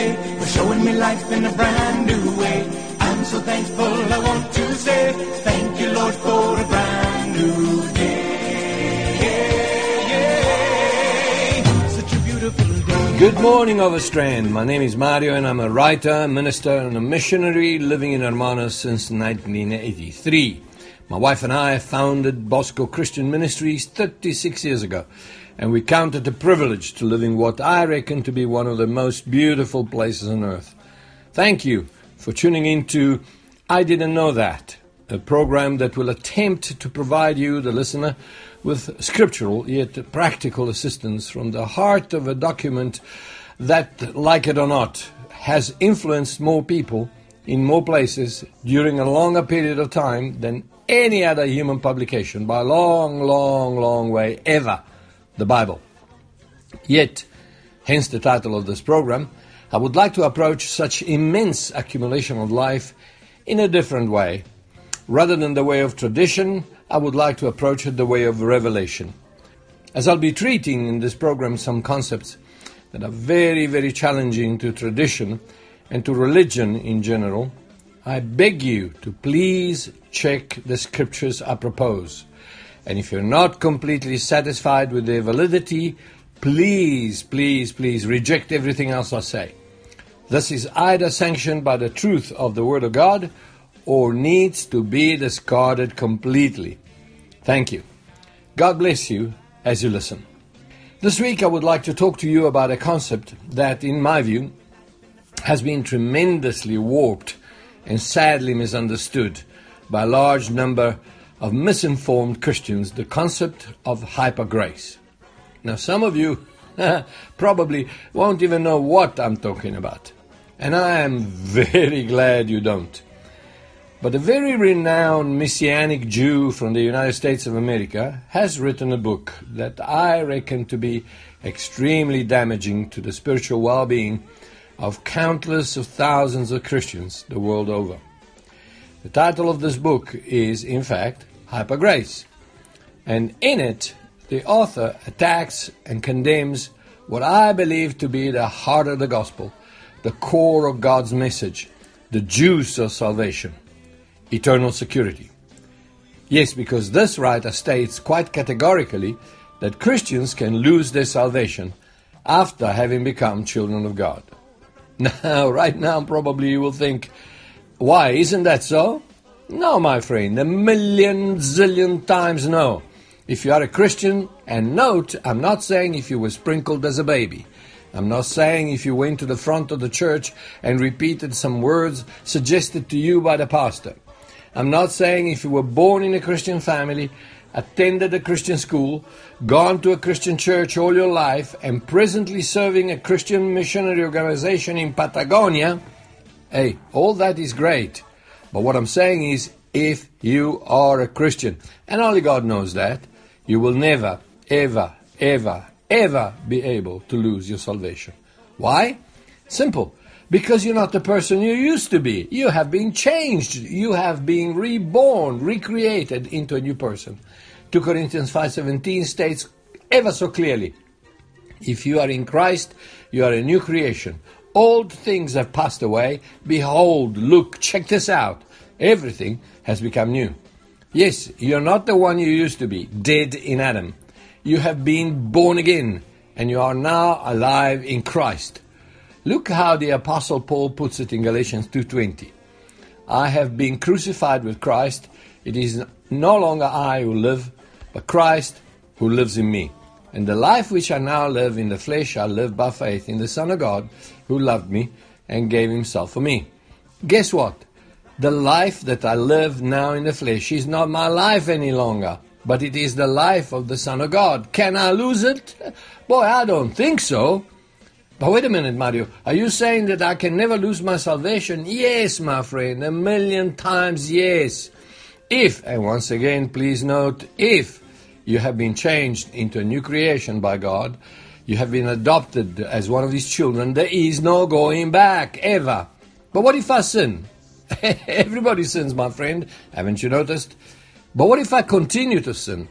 day for showing me life in a brand new way. I'm so thankful, I want to say thank you, Lord, for a brand new day. Good morning, Overstrand. My name is Mario, and I'm a writer, minister, and a missionary living in Hermanus since 1983. My wife and I founded Bosco Christian Ministries 36 years ago, and we count it a privilege to live in what I reckon to be one of the most beautiful places on earth. Thank you for tuning in to I Didn't Know That, a program that will attempt to provide you, the listener, with scriptural yet practical assistance from the heart of a document that, like it or not, has influenced more people in more places during a longer period of time than any other human publication by a long, long, long way ever the Bible. Yet, hence the title of this program, I would like to approach such immense accumulation of life in a different way. Rather than the way of tradition, I would like to approach it the way of revelation. As I'll be treating in this program some concepts that are very, very challenging to tradition and to religion in general, I beg you to please check the scriptures I propose. And if you're not completely satisfied with their validity, please, please, please reject everything else I say. This is either sanctioned by the truth of the Word of God or needs to be discarded completely. Thank you. God bless you as you listen. This week I would like to talk to you about a concept that, in my view, has been tremendously warped and sadly misunderstood by a large number of misinformed Christians the concept of hyper grace. Now, some of you probably won't even know what I'm talking about, and I am very glad you don't. But a very renowned Messianic Jew from the United States of America has written a book that I reckon to be extremely damaging to the spiritual well being of countless of thousands of Christians the world over. The title of this book is, in fact, Hyper Grace. And in it, the author attacks and condemns what I believe to be the heart of the gospel, the core of God's message, the juice of salvation eternal security. Yes, because this writer states quite categorically that Christians can lose their salvation after having become children of God. Now, right now, probably you will think, why, isn't that so? No, my friend, a million zillion times no. If you are a Christian, and note, I'm not saying if you were sprinkled as a baby. I'm not saying if you went to the front of the church and repeated some words suggested to you by the pastor. I'm not saying if you were born in a Christian family, attended a Christian school, gone to a Christian church all your life, and presently serving a Christian missionary organization in Patagonia. Hey, all that is great. But what I'm saying is, if you are a Christian, and only God knows that, you will never, ever, ever, ever be able to lose your salvation. Why? Simple. Because you're not the person you used to be. You have been changed. You have been reborn, recreated into a new person. 2 Corinthians 5:17 states ever so clearly, if you are in Christ, you are a new creation. Old things have passed away. Behold, look, check this out. Everything has become new. Yes, you're not the one you used to be, dead in Adam. You have been born again, and you are now alive in Christ. Look how the apostle Paul puts it in Galatians 2:20. I have been crucified with Christ. It is no longer I who live, but Christ who lives in me. And the life which I now live in the flesh, I live by faith in the Son of God who loved me and gave himself for me. Guess what? The life that I live now in the flesh is not my life any longer, but it is the life of the Son of God. Can I lose it? Boy, I don't think so. But wait a minute, Mario. Are you saying that I can never lose my salvation? Yes, my friend, a million times yes. If, and once again, please note, if you have been changed into a new creation by God, you have been adopted as one of His children, there is no going back, ever. But what if I sin? Everybody sins, my friend. Haven't you noticed? But what if I continue to sin?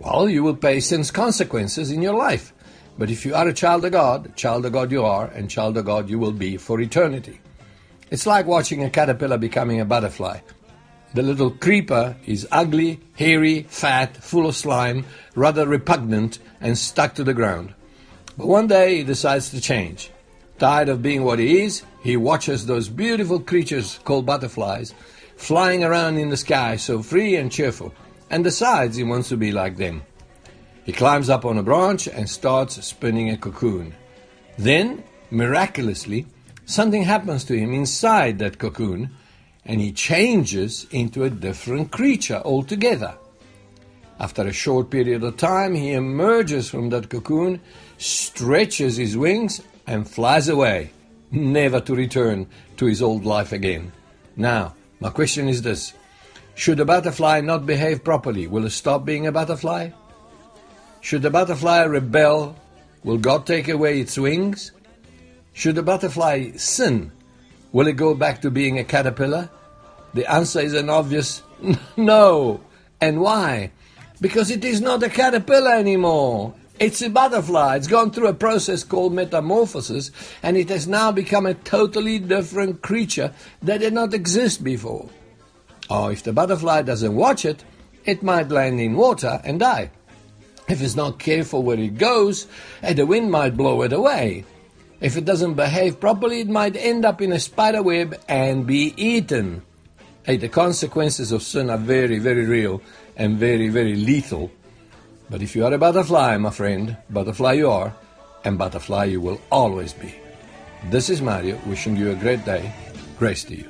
Well, you will pay sin's consequences in your life. But if you are a child of God, child of God you are, and child of God you will be for eternity. It's like watching a caterpillar becoming a butterfly. The little creeper is ugly, hairy, fat, full of slime, rather repugnant, and stuck to the ground. But one day he decides to change. Tired of being what he is, he watches those beautiful creatures called butterflies flying around in the sky so free and cheerful, and decides he wants to be like them. He climbs up on a branch and starts spinning a cocoon. Then, miraculously, something happens to him inside that cocoon, and he changes into a different creature altogether. After a short period of time, he emerges from that cocoon, stretches his wings, and flies away, never to return to his old life again. Now, my question is this Should a butterfly not behave properly, will it stop being a butterfly? Should the butterfly rebel, will God take away its wings? Should the butterfly sin, will it go back to being a caterpillar? The answer is an obvious no. And why? Because it is not a caterpillar anymore. It's a butterfly. It's gone through a process called metamorphosis, and it has now become a totally different creature that did not exist before. Or if the butterfly doesn't watch it, it might land in water and die. If it's not careful where it goes, eh, the wind might blow it away. If it doesn't behave properly, it might end up in a spider web and be eaten. Hey, the consequences of sin are very, very real and very, very lethal. But if you are a butterfly, my friend, butterfly you are, and butterfly you will always be. This is Mario wishing you a great day. Grace to you.